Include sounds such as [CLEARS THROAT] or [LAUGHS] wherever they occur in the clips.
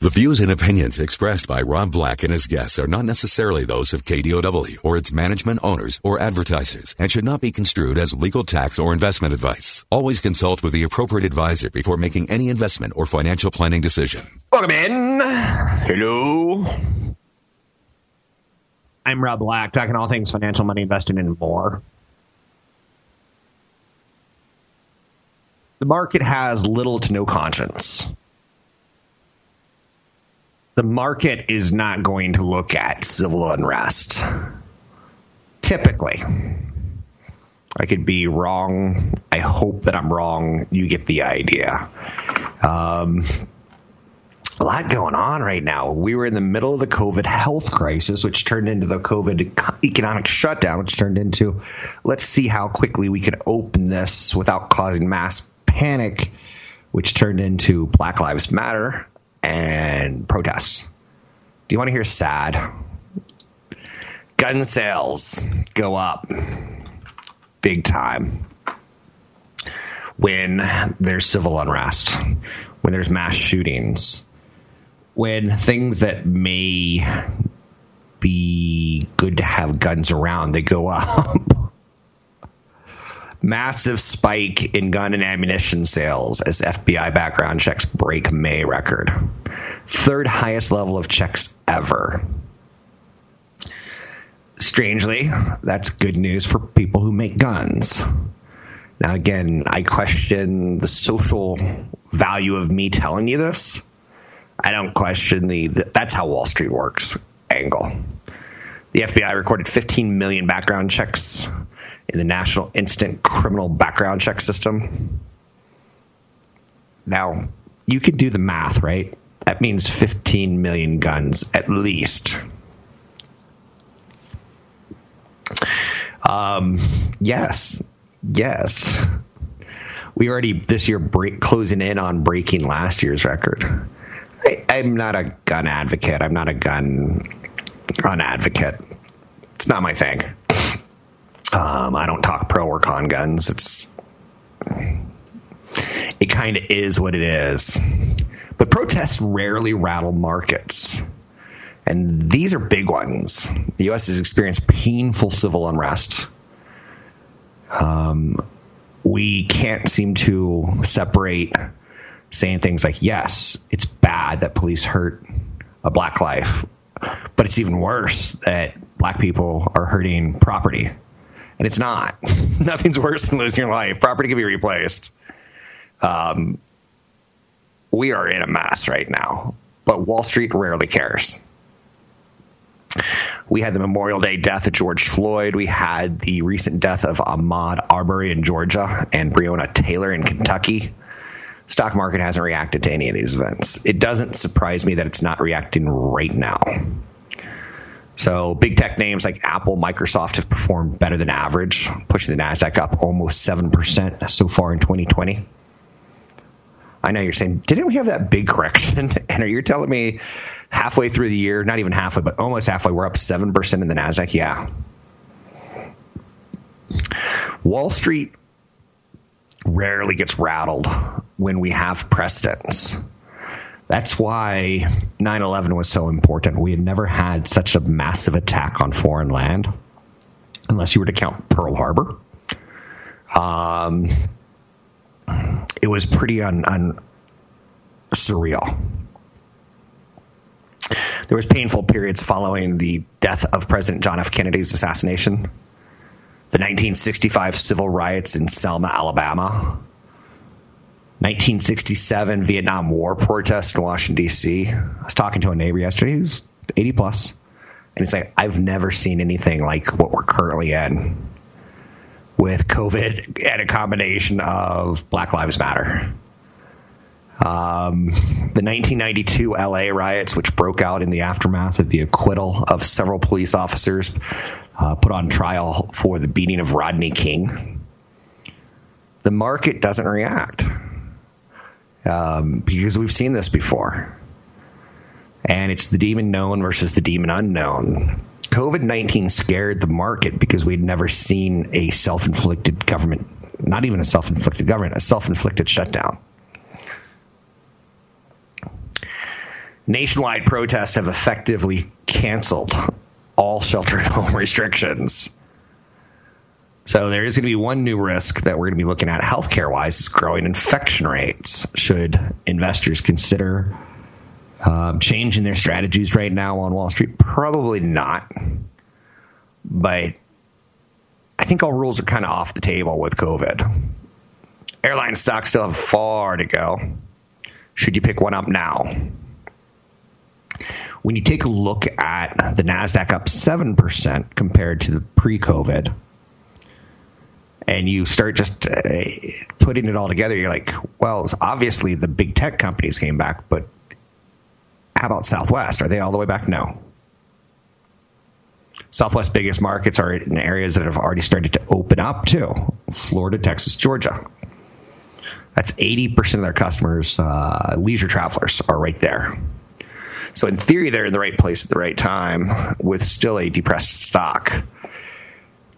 The views and opinions expressed by Rob Black and his guests are not necessarily those of KDOW or its management owners or advertisers and should not be construed as legal tax or investment advice. Always consult with the appropriate advisor before making any investment or financial planning decision. Welcome in. Hello. I'm Rob Black, talking all things financial, money, investing, and more. The market has little to no conscience the market is not going to look at civil unrest. Typically. I could be wrong. I hope that I'm wrong. You get the idea. Um, a lot going on right now. We were in the middle of the COVID health crisis, which turned into the COVID economic shutdown, which turned into let's see how quickly we can open this without causing mass panic, which turned into Black Lives Matter, and protests. Do you want to hear sad? Gun sales go up big time when there's civil unrest, when there's mass shootings, when things that may be good to have guns around, they go up. [LAUGHS] Massive spike in gun and ammunition sales as FBI background checks break May record. Third highest level of checks ever. Strangely, that's good news for people who make guns. Now, again, I question the social value of me telling you this. I don't question the, the that's how Wall Street works angle. The FBI recorded 15 million background checks in the National Instant Criminal Background Check System. Now, you can do the math, right? That means 15 million guns at least. Um, yes, yes. We already this year break, closing in on breaking last year's record. I, I'm not a gun advocate. I'm not a gun gun advocate. It's not my thing. Um, I don't talk pro or con guns. It's it kind of is what it is. But protests rarely rattle markets. And these are big ones. The U.S. has experienced painful civil unrest. Um, we can't seem to separate saying things like, yes, it's bad that police hurt a black life, but it's even worse that black people are hurting property and it's not. [LAUGHS] Nothing's worse than losing your life. Property can be replaced. Um, we are in a mess right now, but Wall Street rarely cares. We had the Memorial Day death of George Floyd. We had the recent death of Ahmaud Arbery in Georgia and Breonna Taylor in Kentucky. Stock market hasn't reacted to any of these events. It doesn't surprise me that it's not reacting right now. So big tech names like Apple, Microsoft have performed better than average, pushing the Nasdaq up almost 7% so far in 2020. I know you're saying, didn't we have that big correction? [LAUGHS] And are you telling me halfway through the year, not even halfway, but almost halfway, we're up 7% in the NASDAQ? Yeah. Wall Street rarely gets rattled when we have precedents. That's why 9 11 was so important. We had never had such a massive attack on foreign land, unless you were to count Pearl Harbor. Um, it was pretty un, un, surreal. There was painful periods following the death of President John F. Kennedy's assassination, the 1965 civil riots in Selma, Alabama, 1967 Vietnam War protest in Washington D.C. I was talking to a neighbor yesterday who's 80 plus, and he's like, "I've never seen anything like what we're currently in with COVID and a combination of Black Lives Matter." Um, the 1992 LA riots, which broke out in the aftermath of the acquittal of several police officers uh, put on trial for the beating of Rodney King, the market doesn't react um, because we've seen this before. And it's the demon known versus the demon unknown. COVID 19 scared the market because we'd never seen a self inflicted government, not even a self inflicted government, a self inflicted shutdown. Nationwide protests have effectively canceled all shelter at home [LAUGHS] restrictions. So there is going to be one new risk that we're going to be looking at healthcare wise is growing infection rates. Should investors consider um, changing their strategies right now on Wall Street? Probably not. But I think all rules are kind of off the table with COVID. Airline stocks still have far to go. Should you pick one up now? When you take a look at the NASDAQ up 7% compared to the pre COVID, and you start just uh, putting it all together, you're like, well, obviously the big tech companies came back, but how about Southwest? Are they all the way back? No. Southwest biggest markets are in areas that have already started to open up too Florida, Texas, Georgia. That's 80% of their customers, uh, leisure travelers, are right there. So, in theory, they're in the right place at the right time with still a depressed stock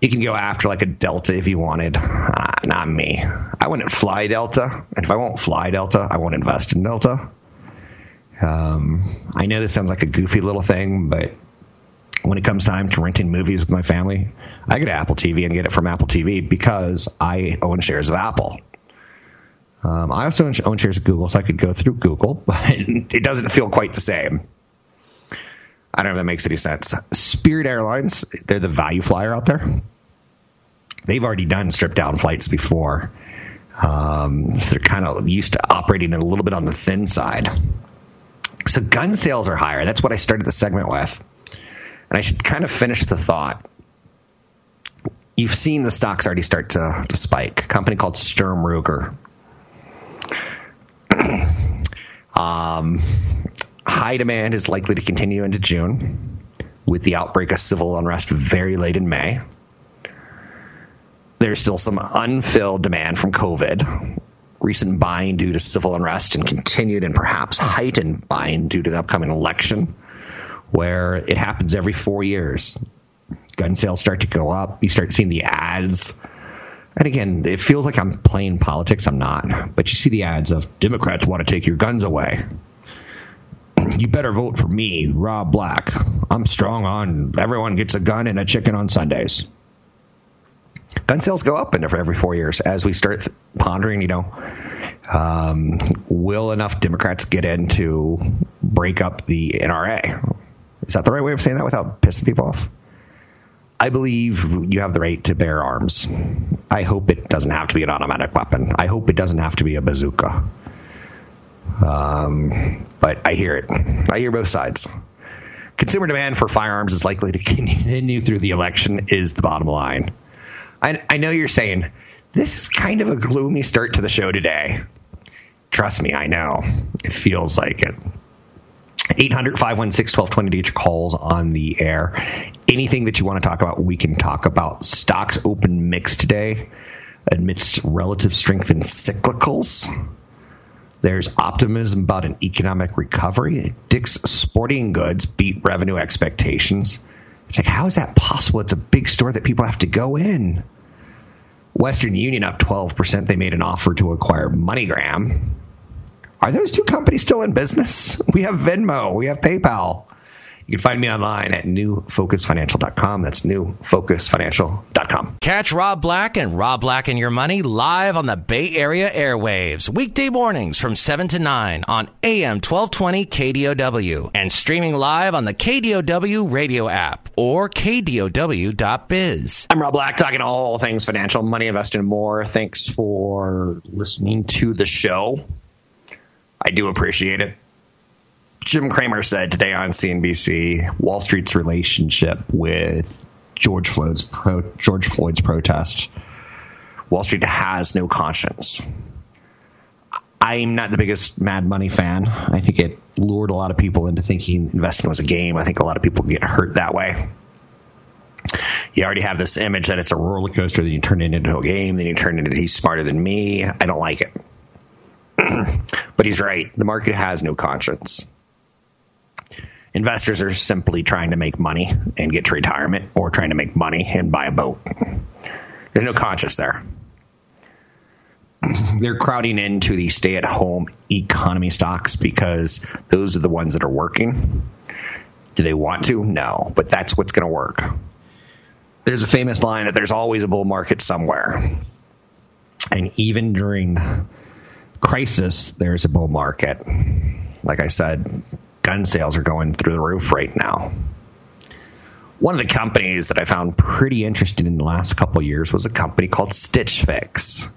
you can go after like a Delta if you wanted. Uh, not me. I wouldn't fly Delta, and if I won't fly Delta, I won't invest in Delta. Um, I know this sounds like a goofy little thing, but when it comes time to renting movies with my family, I go to Apple TV and get it from Apple TV because I own shares of Apple. Um, I also own shares of Google, so I could go through Google, [LAUGHS] but it doesn't feel quite the same. I don't know if that makes any sense. Spirit Airlines, they're the value flyer out there. They've already done stripped down flights before. Um, so they're kind of used to operating a little bit on the thin side. So gun sales are higher. That's what I started the segment with. And I should kind of finish the thought. You've seen the stocks already start to, to spike. A company called Sturm Ruger. [CLEARS THROAT] um, high demand is likely to continue into June, with the outbreak of civil unrest very late in May. There's still some unfilled demand from COVID, recent buying due to civil unrest, and continued and perhaps heightened buying due to the upcoming election, where it happens every four years. Gun sales start to go up. You start seeing the ads. And again, it feels like I'm playing politics. I'm not. But you see the ads of Democrats want to take your guns away you better vote for me, Rob Black. I'm strong on everyone gets a gun and a chicken on Sundays. Gun sales go up every four years as we start pondering, you know, um, will enough Democrats get in to break up the NRA? Is that the right way of saying that without pissing people off? I believe you have the right to bear arms. I hope it doesn't have to be an automatic weapon. I hope it doesn't have to be a bazooka. Um, but I hear it. I hear both sides. Consumer demand for firearms is likely to continue [LAUGHS] through the election, is the bottom line. I, I know you're saying, this is kind of a gloomy start to the show today. Trust me, I know. It feels like it. 800 516 1220 to get your calls on the air. Anything that you want to talk about, we can talk about. Stocks open mix today amidst relative strength in cyclicals. There's optimism about an economic recovery. Dick's Sporting Goods beat revenue expectations. It's like, how is that possible? It's a big store that people have to go in. Western Union up 12%. They made an offer to acquire MoneyGram. Are those two companies still in business? We have Venmo, we have PayPal. You can find me online at newfocusfinancial.com. That's newfocusfinancial.com. Catch Rob Black and Rob Black and Your Money live on the Bay Area airwaves, weekday mornings from 7 to 9 on AM 1220 KDOW and streaming live on the KDOW radio app or KDOW.biz. I'm Rob Black, talking all things financial, money, investing, and more. Thanks for listening to the show. I do appreciate it. Jim Cramer said today on CNBC Wall Street's relationship with George Floyd's pro, George Floyd's protest. Wall Street has no conscience. I'm not the biggest Mad Money fan. I think it lured a lot of people into thinking investing was a game. I think a lot of people get hurt that way. You already have this image that it's a roller coaster, then you turn it into a game, then you turn it into he's smarter than me. I don't like it. [CLEARS THROAT] but he's right. The market has no conscience. Investors are simply trying to make money and get to retirement or trying to make money and buy a boat. There's no conscience there. [CLEARS THROAT] They're crowding into the stay at home economy stocks because those are the ones that are working. Do they want to? No, but that's what's going to work. There's a famous line that there's always a bull market somewhere. And even during crisis, there's a bull market. Like I said, gun sales are going through the roof right now. One of the companies that I found pretty interesting in the last couple years was a company called Stitch Fix.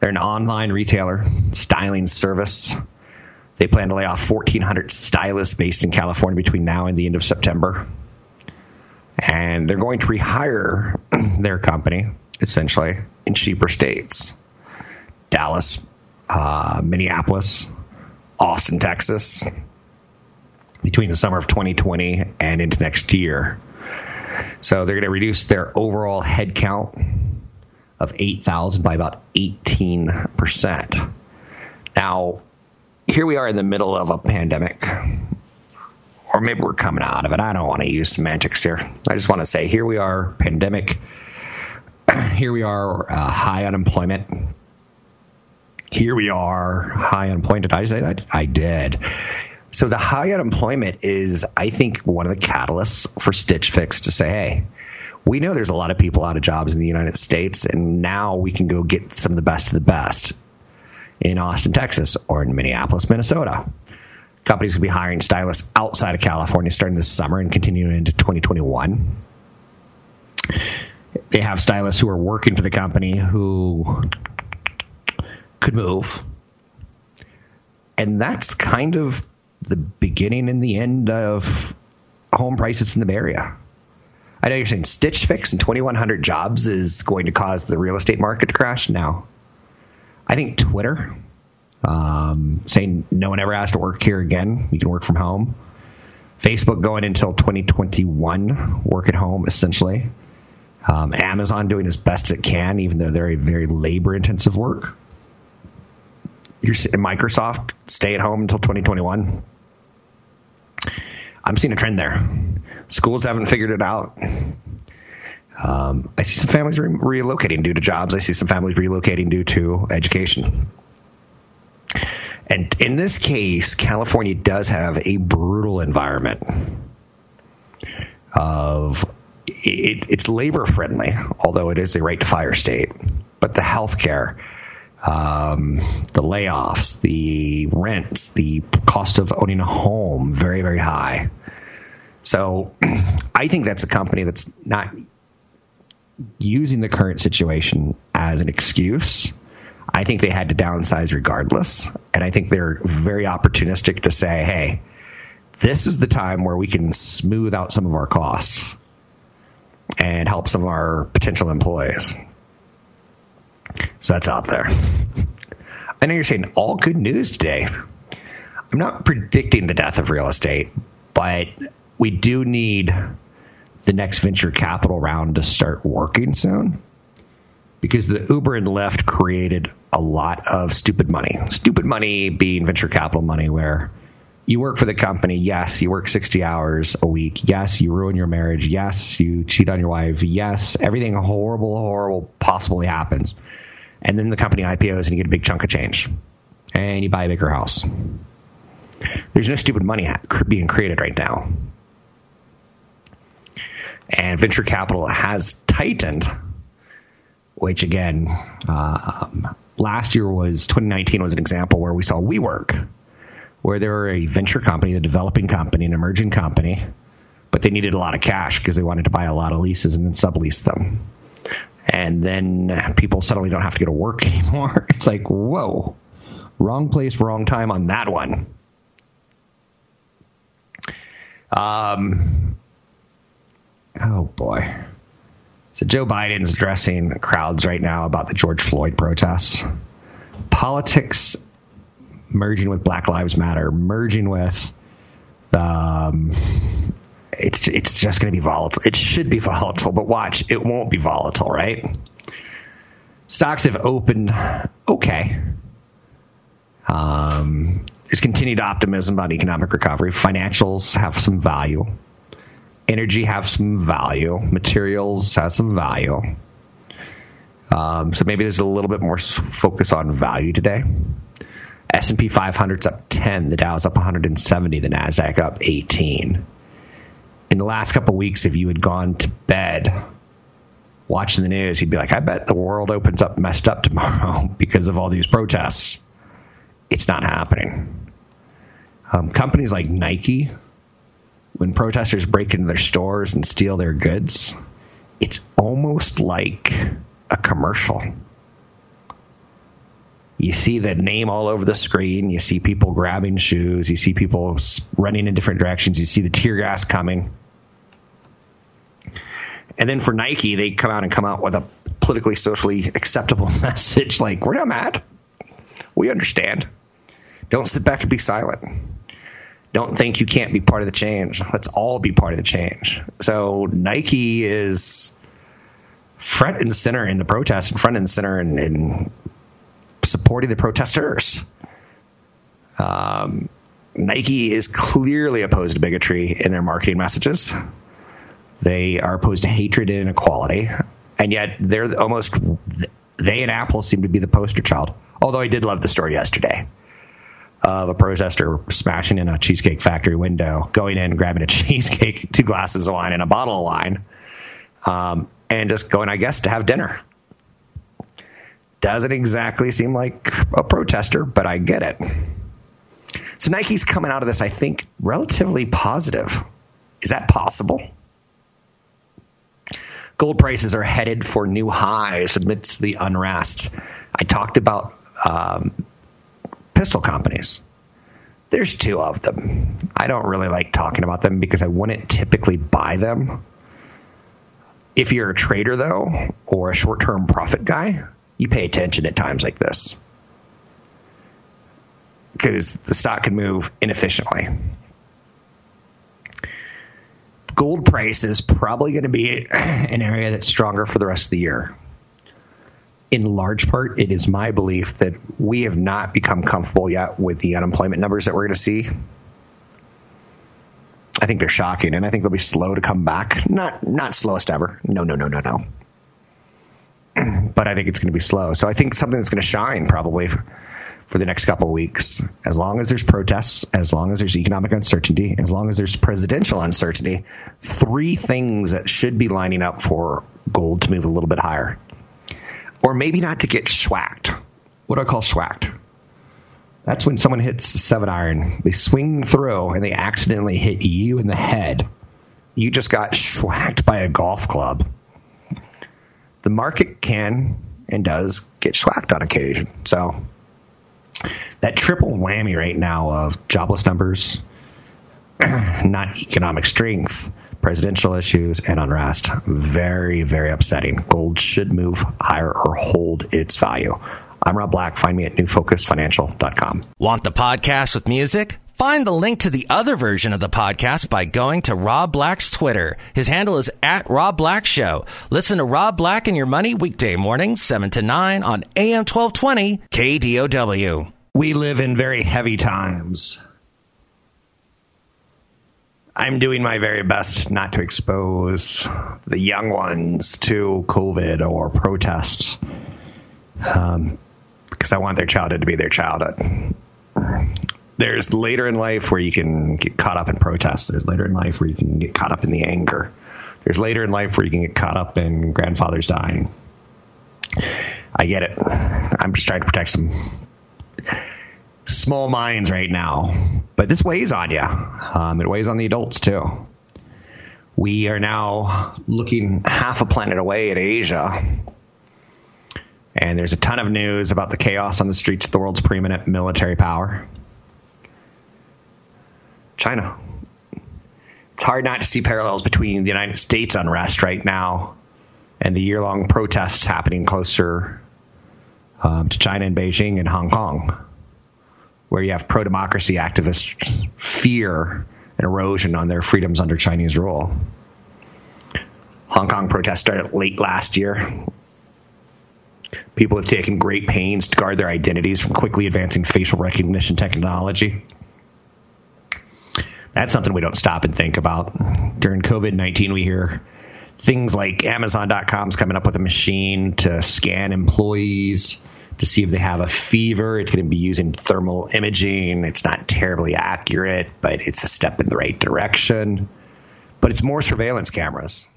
They're an online retailer, styling service. They plan to lay off 1,400 stylists based in California between now and the end of September. And they're going to rehire [CLEARS THROAT] their company, essentially, in cheaper states Dallas, uh, Minneapolis, Austin, Texas, between the summer of 2020 and into next year. So they're going to reduce their overall headcount of 8,000 by about 18%. Now, here we are in the middle of a pandemic, or maybe we're coming out of it. I don't want to use semantics here. I just want to say here we are, pandemic. [CLEARS THROAT] Here we are, uh, high unemployment. Here we are, high unemployment. Did I say that? I did. So the high unemployment is, I think, one of the catalysts for Stitch Fix to say, hey, we know there's a lot of people out of jobs in the United States, and now we can go get some of the best of the best in Austin, Texas, or in Minneapolis, Minnesota. Companies will be hiring stylists outside of California starting this summer and continuing into 2021. They have stylists who are working for the company who could move. And that's kind of the beginning and the end of home prices in the Bay Area. I know you're saying Stitch Fix and 2,100 jobs is going to cause the real estate market to crash. Now, I think Twitter um, saying no one ever has to work here again. You can work from home. Facebook going until 2021, work at home essentially. Um, Amazon doing as best it can, even though they're a very labor intensive work. You're, Microsoft stay at home until 2021. I'm seeing a trend there. Schools haven't figured it out. Um, I see some families re- relocating due to jobs. I see some families relocating due to education. And in this case, California does have a brutal environment of it, it's labor friendly, although it is a right to fire state. But the health care, um, the layoffs, the rents, the cost of owning a home, very, very high. So [CLEARS THROAT] I think that's a company that's not using the current situation as an excuse. I think they had to downsize regardless. And I think they're very opportunistic to say, hey, this is the time where we can smooth out some of our costs and help some of our potential employees. So that's out there. I know you're saying all good news today. I'm not predicting the death of real estate, but we do need the next venture capital round to start working soon because the Uber and Lyft created a lot of stupid money. Stupid money being venture capital money, where you work for the company. Yes, you work 60 hours a week. Yes, you ruin your marriage. Yes, you cheat on your wife. Yes, everything horrible, horrible possibly happens. And then the company IPOs and you get a big chunk of change. And you buy a bigger house. There's no stupid money being created right now. And venture capital has tightened, which again, um, last year was 2019 was an example where we saw WeWork, where they were a venture company, a developing company, an emerging company, but they needed a lot of cash because they wanted to buy a lot of leases and then sublease them. And then people suddenly don't have to go to work [LAUGHS] anymore. It's like, whoa, wrong place, wrong time on that one. Um, oh boy. So Joe Biden's addressing crowds right now about the George Floyd protests. Politics merging with Black Lives Matter, merging with um, it's it's just going to be volatile. It should be [LAUGHS] volatile, but watch, it won't be volatile, right? Stocks have opened okay. Um, there's continued optimism about economic recovery. Financials have some value. Energy have some value. Materials have some value. Um, so maybe there's a little bit more focus on value today. S&P 500's up 10, the Dow's up 170, the Nasdaq up 18. In the last couple weeks, if you had gone to bed watching the news, you'd be like, I bet the world opens up messed up tomorrow [LAUGHS] because of all these protests. It's not happening. Um, companies like Nike, when protesters break into their stores and steal their goods, it's almost like a commercial you see the name all over the screen. You see people grabbing shoes. You see people running in different directions. You see the tear gas coming. And then for Nike, they come out and come out with a politically, socially acceptable [LAUGHS] message like, we're not mad. We understand. Don't sit back and be silent. Don't think you can't be part of the change. Let's all be part of the change. So Nike is front and center in the protest and front and center in, in supporting the protesters. Um, Nike is clearly opposed to bigotry in their marketing messages. They are opposed to hatred and inequality, and yet they're almost they and Apple seem to be the poster child. Although I did love the story yesterday of a protester smashing in a cheesecake factory window, going in, grabbing a [LAUGHS] cheesecake, two glasses of wine, and a bottle of wine, um, and just going, I guess, to have dinner doesn't exactly seem like a protester, but I get it. So Nike's coming out of this, I think, relatively positive. Is that possible? Gold prices are headed for new highs amidst the unrest. I talked about um, pistol companies. There's two of them. I don't really like talking about them because I wouldn't typically buy them. If you're a trader, though, or a short term profit guy, you pay attention at times like this because the stock can move inefficiently. Gold price is probably going to be an area that's stronger for the rest of the year. In large part, it is my belief that we have not become comfortable yet with the unemployment numbers that we're going to see. I think they're shocking, and I think they'll be slow to come back. Not not slowest ever. No, no, no, no, no but I think it's going to be slow. So I think something that's going to shine probably for the next couple of weeks. As long as there's protests, as long as there's economic uncertainty, as long as there's presidential uncertainty, three things that should be lining up for gold to move a little bit higher. Or maybe not to get schwacked. What do I call schwacked? That's when someone hits a seven iron, they swing through and they accidentally hit you in the head. You just got schwacked by a golf club the market can and does get schwacked on occasion. So that triple whammy right now of jobless numbers, [CLEARS THROAT] not economic strength, presidential issues, and unrest, very, very upsetting. Gold should move higher or hold its value. I'm Rob Black. Find me at newfocusfinancial.com. Want the podcast with music? Find the link to the other version of the podcast by going to Rob Black's Twitter. His handle is at Rob Black Show. Listen to Rob Black and Your Money weekday mornings, 7 to 9 on AM 1220 KDOW. We live in very heavy times. I'm doing my very best not to expose the young ones to COVID or protests um, because I want their childhood to be their childhood there's later in life where you can get caught up in protests. There's later in life where you can get caught up in the anger. There's later in life where you can get caught up in grandfather's dying. I get it. I'm just trying to protect some small minds right now. But this weighs on you. Um, it weighs on the adults too. We are now looking half a planet away at Asia. And there's a ton of news about the chaos on the streets of the world's preeminent military power. China. It's hard not to see parallels between the United States unrest right now and the year long protests happening closer um, to China and Beijing and Hong Kong. where you have pro democracy activists fear an erosion on their freedoms under Chinese rule. Hong Kong protests started late last year. People have taken great pains to guard their identities from quickly advancing facial recognition technology. That's something we don't stop and think about. During COVID 19, we hear things like Amazon.com's coming up with a machine to scan employees to see if they have a fever. It's going to be using thermal imaging. It's not terribly accurate, but it's a step in the right direction. But it's more surveillance cameras.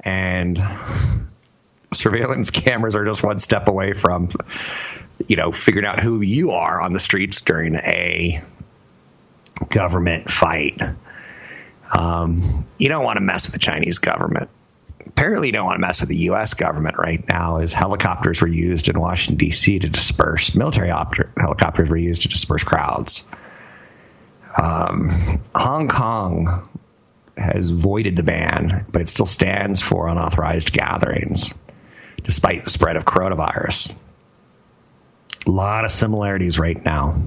And [LAUGHS] surveillance cameras are just one step away from, you know, figuring out who you are on the streets during a government fight. Um, you don't want to mess with the Chinese government. Apparently, you don't want to mess with the U.S. government right now, as helicopters were used in Washington, D.C. to disperse, military helicopters were used to disperse crowds. Um, Hong Kong has voided the ban, but it still stands for unauthorized gatherings, despite the spread of coronavirus. A lot of similarities right now.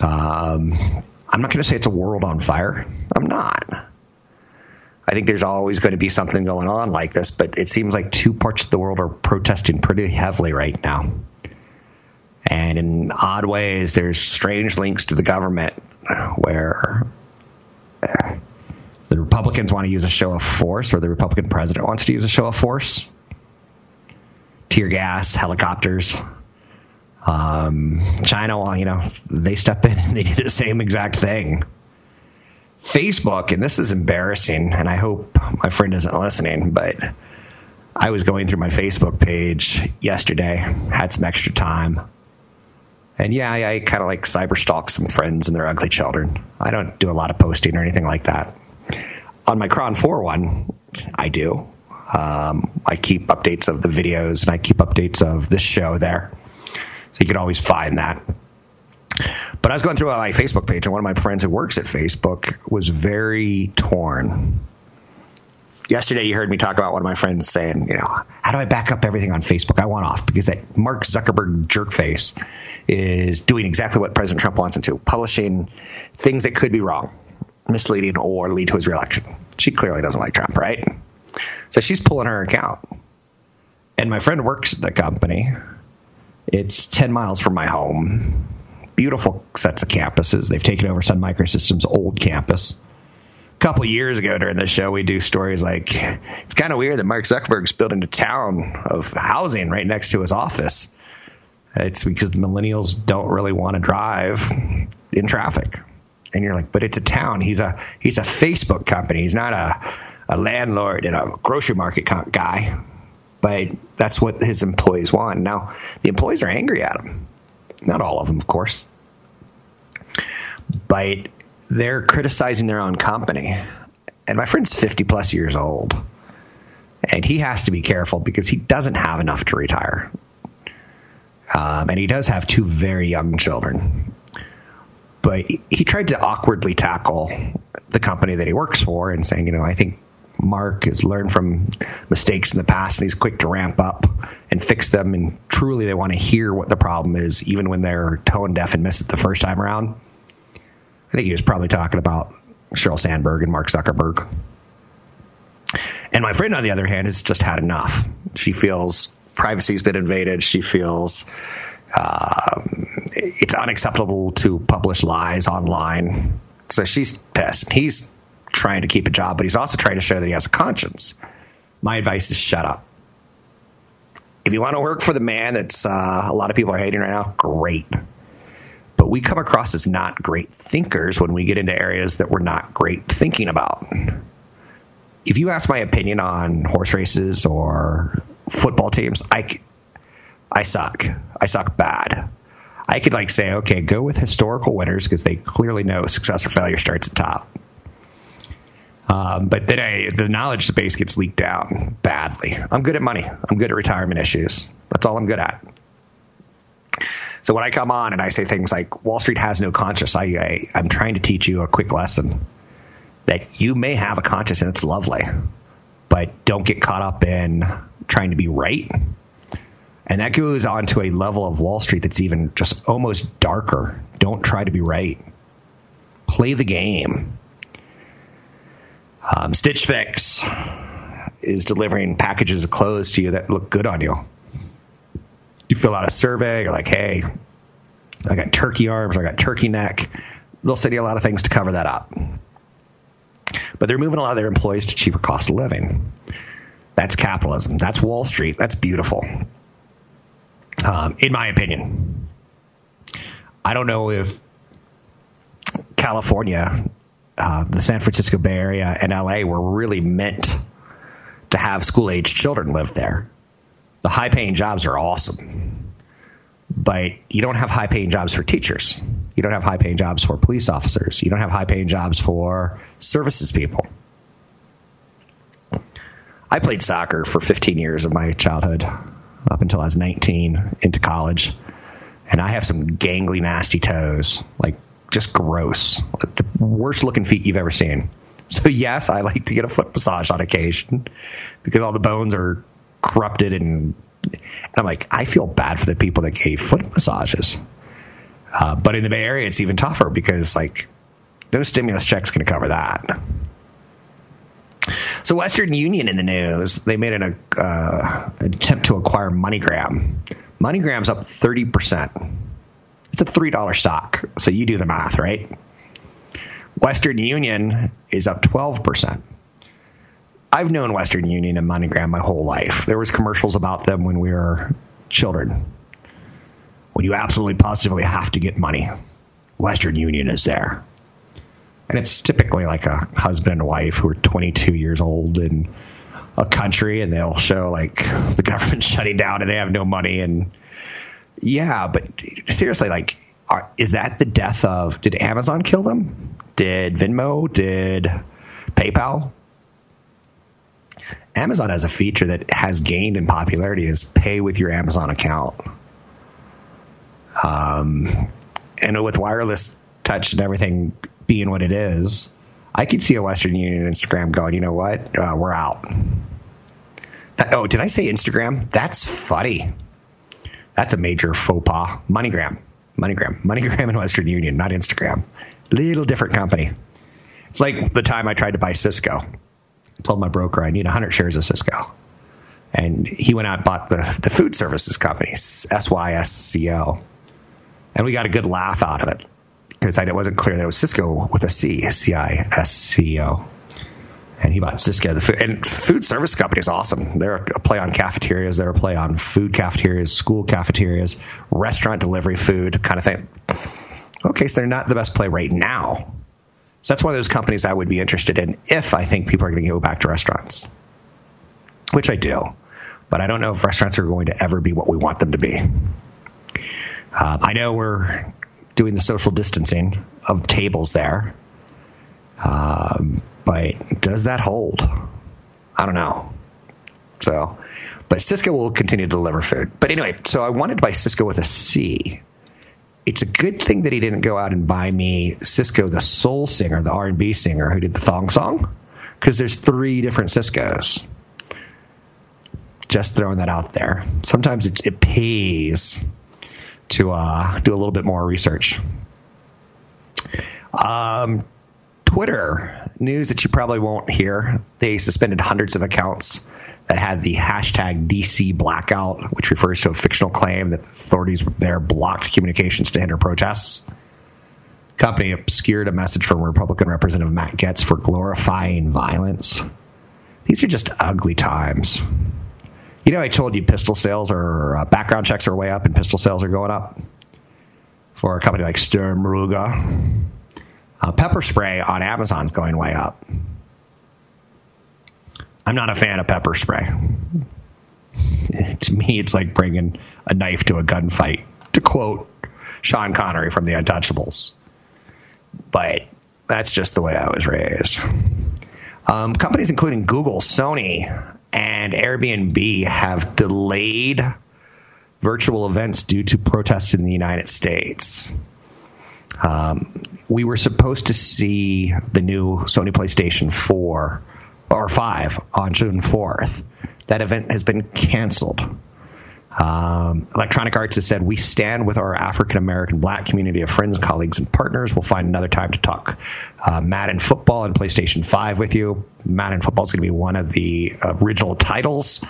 Um, I'm not going to say it's a world on fire. I'm not. I think there's always going to be something going on like this, but it seems like two parts of the world are protesting pretty heavily right now. And in odd ways, there's strange links to the government where uh, the Republicans want to use a show of force, or the Republican president wants to use a show of force. Tear gas, helicopters, um, China, you know, they step in and they do the same exact thing. Facebook, and this is embarrassing, and I hope my friend isn't listening, but I was going through my Facebook page yesterday, had some extra time. And yeah, I, I kind of like cyber stalk some friends and their ugly children. I don't do a lot of posting or anything like that. On my KRON 4 one, I do. Um, I keep updates of the videos and I keep updates of this show there. So you can always find that. But I was going through my Facebook page, and one of my friends who works at Facebook was very torn. Yesterday, you heard me talk about one of my friends saying, you know, how do I back up everything on Facebook? I want off because that Mark Zuckerberg jerkface is doing exactly what President Trump wants him to, publishing things that could be wrong, misleading, or lead to his reelection. She clearly doesn't like Trump, right? So she's pulling her account. And my friend works at the company it's 10 miles from my home. Beautiful sets of campuses. They've taken over Sun Microsystems' old campus. A couple years ago during the show, we do stories like it's kind of weird that Mark Zuckerberg's building a town of housing right next to his office. It's because the millennials don't really want to drive in traffic. And you're like, but it's a town. He's a he's a Facebook company. He's not a a landlord and a grocery market guy but that's what his employees want. Now, the employees are angry at him. Not all of them, of course. But they're criticizing their own company. And my friend's 50 plus years old. And he has to be careful because he doesn't have enough to retire. Um, and he does have two very young children. But he tried to awkwardly tackle the company that he works for and saying, you know, I think Mark has learned from mistakes in the past and he's quick to ramp up and fix them. And truly, they want to hear what the problem is, even when they're tone deaf and miss it the first time around. I think he was probably talking about Sheryl Sandberg and Mark Zuckerberg. And my friend, on the other hand, has just had enough. She feels privacy's been invaded. She feels um, it's unacceptable to publish lies online. So she's pissed. He's trying to keep a job, but he's also trying to show that he has a conscience. My advice is shut up. If you want to work for the man that's uh, a lot of people are hating right now, great. But we come across as not great thinkers when we get into areas that we're not great thinking about. If you ask my opinion on horse races or football teams, I, I suck. I suck bad. I could like say, okay, go with historical winners because they clearly know success or failure starts at top. Um, but then I, the knowledge base gets leaked out badly. I'm good at money. I'm good at retirement issues. That's all I'm good at. So when I come on and I say things like Wall Street has no conscience, I, I I'm trying to teach you a quick lesson that you may have a conscience and it's lovely, but don't get caught up in trying to be right. And that goes on to a level of Wall Street that's even just almost darker. Don't try to be right. Play the game. Um, Stitch Fix is delivering packages of clothes to you that look good on you. You fill out a survey, you're like, hey, I got turkey arms, I got turkey neck. They'll send you a lot of things to cover that up. But they're moving a lot of their employees to cheaper cost of living. That's capitalism. That's Wall Street. That's beautiful um, in my opinion. I don't know if California, uh, the San Francisco Bay Area, and LA were really meant to have school age children live there. The high paying jobs are awesome, but you don't have high paying jobs for teachers. You don't have high paying jobs for police officers. You don't have high paying jobs for services people. I played soccer for 15 years of my childhood up until I was 19 into college. And I have some gangly, nasty toes, like just gross, the worst looking feet you've ever seen. So, yes, I like to get a foot massage on occasion because all the bones are corrupted. And, and I'm like, I feel bad for the people that gave foot massages. Uh, but in the Bay Area, it's even tougher because, like, no stimulus check's to cover that. So Western Union in the news, they made an uh, attempt to acquire MoneyGram. MoneyGram's up 30%. It's a $3 stock. So you do the math, right? Western Union is up 12%. I've known Western Union and MoneyGram my whole life. There was commercials about them when we were children. When you absolutely positively have to get money, Western Union is there and it's typically like a husband and wife who are 22 years old in a country and they'll show like the government [LAUGHS] shutting down and they have no money and yeah but seriously like are, is that the death of did amazon kill them did venmo did paypal amazon has a feature that has gained in popularity is pay with your amazon account um, and with wireless touch and everything being what it is, I could see a Western Union Instagram going, you know what, uh, we're out. oh, did I say Instagram? That's funny. That's a major faux pas. MoneyGram, MoneyGram, MoneyGram and Western Union, not Instagram. Little different company. It's like the time I tried to buy Cisco. I told my broker I need 100 shares of Cisco. And he went out and bought the, the food services company, SYSCO. And we got a good laugh out of it because it wasn't clear that it was Cisco with a C, C I S C O. And he bought Sysco. The food, and food service company is awesome. They're a play on cafeterias. They're a play on food cafeterias, school cafeterias, restaurant delivery food kind of thing. Okay, so they're not the best play right now. So that's one of those companies I would be interested in if I think people are going to go back to restaurants, which I do. But I don't know if restaurants are going to ever be what we want them to be. Uh, I know we're doing the social distancing of tables there. Um, but does that hold? I don't know. So, but Sysco will continue to deliver food. But anyway, so I wanted to buy Cisco with a C. It's a good thing that he didn't go out and buy me Sisqó, the soul singer, the R&B singer who did the thong song, because there's three different Ciscos. Just throwing that out there. Sometimes it, it pays to uh, do a little bit more research. Um, Twitter news that you probably won't hear. They suspended hundreds of accounts that had the hashtag DC blackout, which refers to a fictional claim that authorities there blocked communications to hinder protests. Company obscured a message from Republican Representative Matt Gaetz for glorifying violence. These are just ugly times. You know, I told you pistol sales or uh, background checks are way up and pistol sales are going up for a company like Sturm Ruger. Uh, pepper spray on Amazon's going way up. I'm not a fan of pepper spray. [LAUGHS] to me, it's like bringing a knife to a gunfight, to quote Sean Connery from The Untouchables. But that's just the way I was raised. Um, companies including Google, Sony, and Airbnb have delayed virtual events due to protests in the United States. Um, we were supposed to see the new Sony PlayStation 4 or 5 on June 4th. That event has been canceled. Um, Electronic Arts has said, We stand with our African American black community of friends, colleagues, and partners. We'll find another time to talk uh, Madden football and PlayStation 5 with you. Madden football is going to be one of the original titles.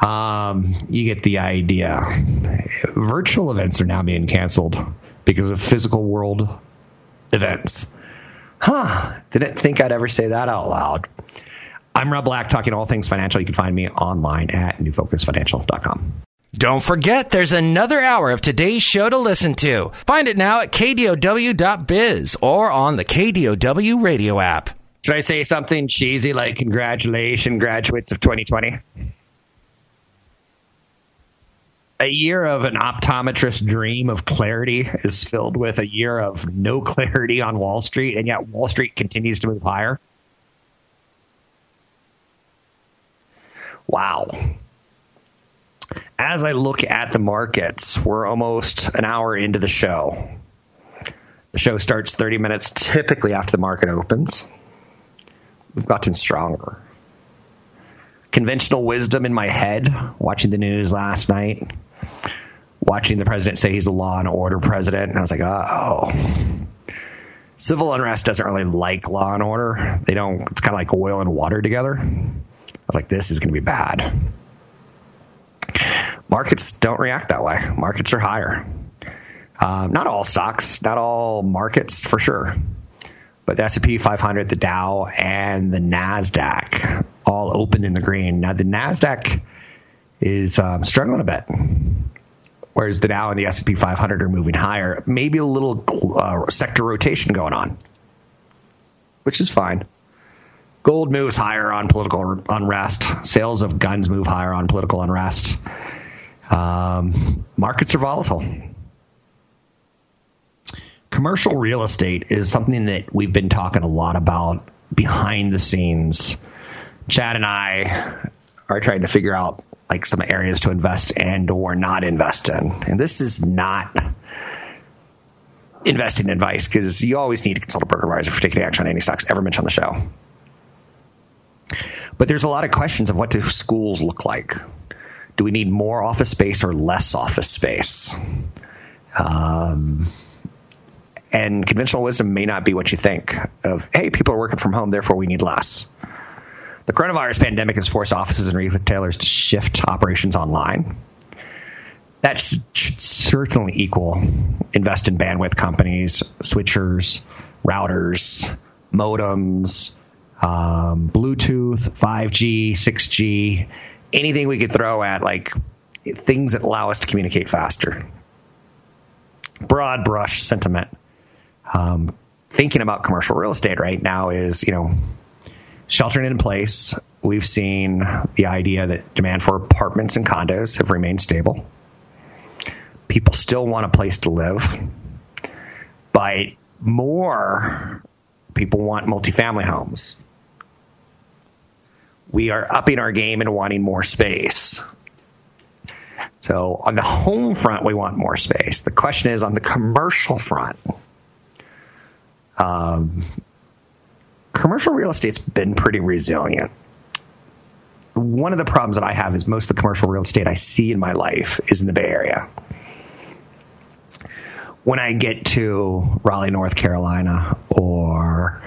Um, you get the idea. Virtual events are now being canceled because of physical world events. Huh. Didn't think I'd ever say that out loud. I'm Rob Black, talking all things financial. You can find me online at newfocusfinancial.com. Don't forget, there's another hour of today's show to listen to. Find it now at kdow.biz or on the KDOW radio app. Should I say something cheesy like congratulations, graduates of 2020? A year of an optometrist dream of clarity is filled with a year of no clarity on Wall Street, and yet Wall Street continues to move higher. Wow as I look at the markets, we're almost an hour into the show. The show starts 30 minutes typically after the market opens. We've gotten stronger. Conventional wisdom in my head, watching the news last night, watching the president say he's a law and order president, and I was like, oh. Civil unrest doesn't really like law and order. They don't, it's kind of like oil and water together. I was like, this is going to be bad markets don't react that way. Markets are higher. Um, not all stocks, not all markets for sure, but the S&P 500, the Dow, and the Nasdaq all open in the green. Now the Nasdaq is um, struggling a bit, whereas the Dow and the S&P 500 are moving higher. Maybe a little uh, sector rotation going on, which is fine. Gold moves higher on political unrest. Sales of guns move higher on political unrest. Um, markets are volatile. Commercial real estate is something that we've been talking a lot about behind the scenes. Chad and I are trying to figure out like some areas to invest and or not invest in. And this is not investing advice because you always need to consult a broker advisor for taking action on any stocks ever mentioned on the show. But there's a lot of questions of what do schools look like? Do we need more office space or less office space? Um, and conventional wisdom may not be what you think of, hey, people are working from home, therefore we need less. The coronavirus pandemic has forced offices and retailers to shift operations online. That should certainly equal invest in bandwidth companies, switchers, routers, modems, um, Bluetooth, 5G, 6G, anything we could throw at like things that allow us to communicate faster. Broad brush sentiment. Um, thinking about commercial real estate right now is, you know, sheltering in place. We've seen the idea that demand for apartments and condos have remained stable. People still want a place to live, but more people want multifamily homes we are upping our game and wanting more space. So on the home front, we want more space. The question is on the commercial front. Um, commercial real estate's been pretty resilient. One of the problems that I have is most of the commercial real estate I see in my life is in the Bay Area. When I get to Raleigh, North Carolina, or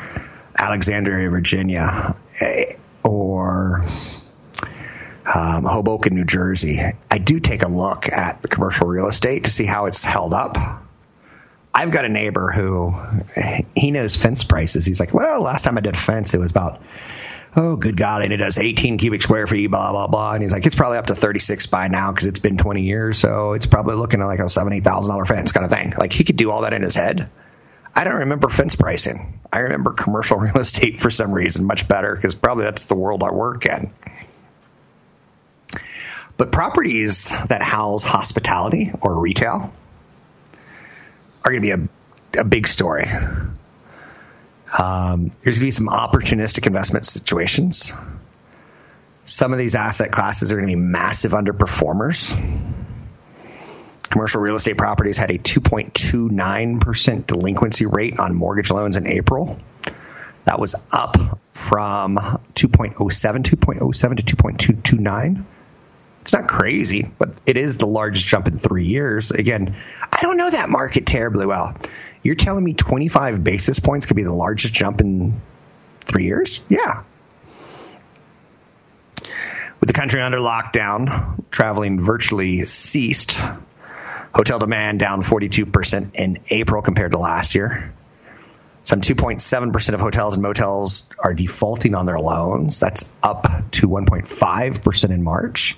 Alexandria, Virginia, eh, or um, Hoboken, New Jersey, I do take a look at the commercial real estate to see how it's held up. I've got a neighbor who he knows fence prices. He's like, well, last time I did a fence, it was about, oh, good God, and it does 18 cubic square feet, blah, blah, blah. And he's like, it's probably up to 36 by now because it's been 20 years. So it's probably looking at like a $70,000 fence kind of thing. Like he could do all that in his head. I don't remember fence pricing. I remember commercial [LAUGHS] real estate for some reason much better because probably that's the world I work in. But properties that house hospitality or retail are going to be a, a big story. Um, there's going to be some opportunistic investment situations. Some of these asset classes are going to be massive underperformers Commercial real estate properties had a 2.29% delinquency rate on mortgage loans in April. That was up from 2.07, 2.07 to 2.229 It's not crazy, but it is the largest jump in three years. Again, I don't know that market terribly well. You're telling me 25 basis points could be the largest jump in three years? Yeah. With the country under lockdown, traveling virtually ceased. Hotel demand down 42% in April compared to last year. Some 2.7% of hotels and motels are defaulting on their loans. That's up to 1.5% in March.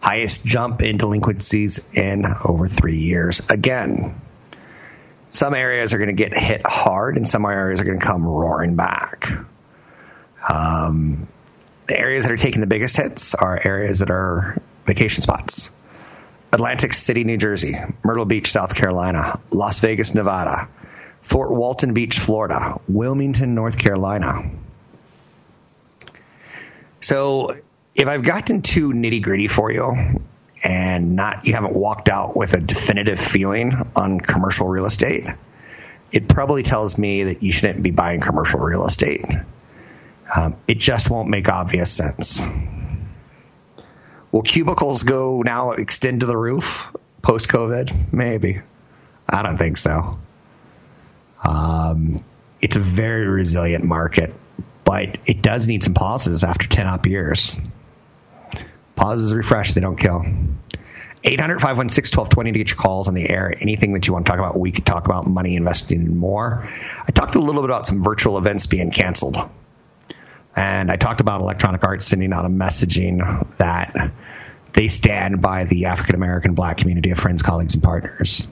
Highest jump in delinquencies in over three years. Again, some areas are going to get hit hard and some areas are going to come roaring back. Um, the areas that are taking the biggest hits are areas that are vacation spots. Atlantic City, New Jersey, Myrtle Beach, South Carolina, Las Vegas, Nevada, Fort Walton Beach, Florida, Wilmington, North Carolina. So if I've gotten too nitty gritty for you and not you haven't walked out with a definitive feeling on commercial real estate, it probably tells me that you shouldn't be buying commercial real estate. Um, it just won't make obvious sense. Will cubicles go now extend to the roof post COVID? Maybe. I don't think so. Um, it's a very resilient market, but it does need some pauses after 10 up years. Pauses refresh, they don't kill. 800 516 1220 to get your calls on the air. Anything that you want to talk about, we could talk about money investing and more. I talked a little bit about some virtual events being canceled. And I talked about Electronic Arts sending out a messaging that they stand by the African American black community of friends, colleagues, and partners.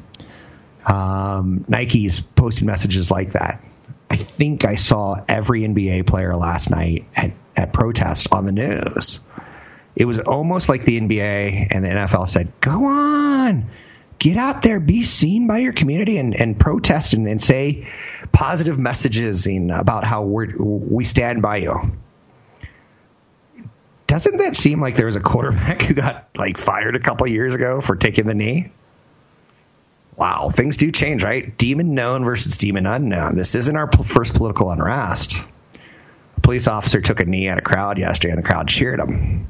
Um, Nike's posting messages like that. I think I saw every NBA player last night at, at protest on the news. It was almost like the NBA and the NFL said, go on, get out there, be seen by your community and, and protest and, and say positive messages about how we we stand by you. Doesn't that seem like there was a quarterback [LAUGHS] who got like fired a couple years ago for taking the knee? Wow, things do change, right? Demon known versus demon unknown. This isn't our first political unrest. A police officer took a knee at a crowd yesterday, and the crowd cheered him.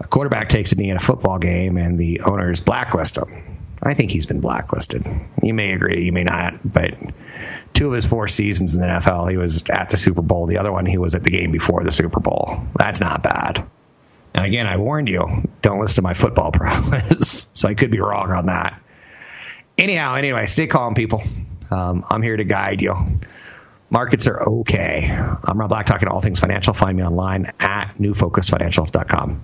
A quarterback takes a knee in a football game, and the owners blacklist him. I think he's been blacklisted. You may agree, you may not, but two of his four seasons in the NFL, he was at the Super Bowl. The other one, he was at the game before the Super Bowl. That's not bad. Now, again, I warned you, don't listen to my football [LAUGHS] prowess, so I could be wrong on that anyhow, anyway, stay calm, people. Um, I'm here to guide you. Markets are okay. I'm Rob Black, talking all things financial. Find me online at newfocusfinancial.com.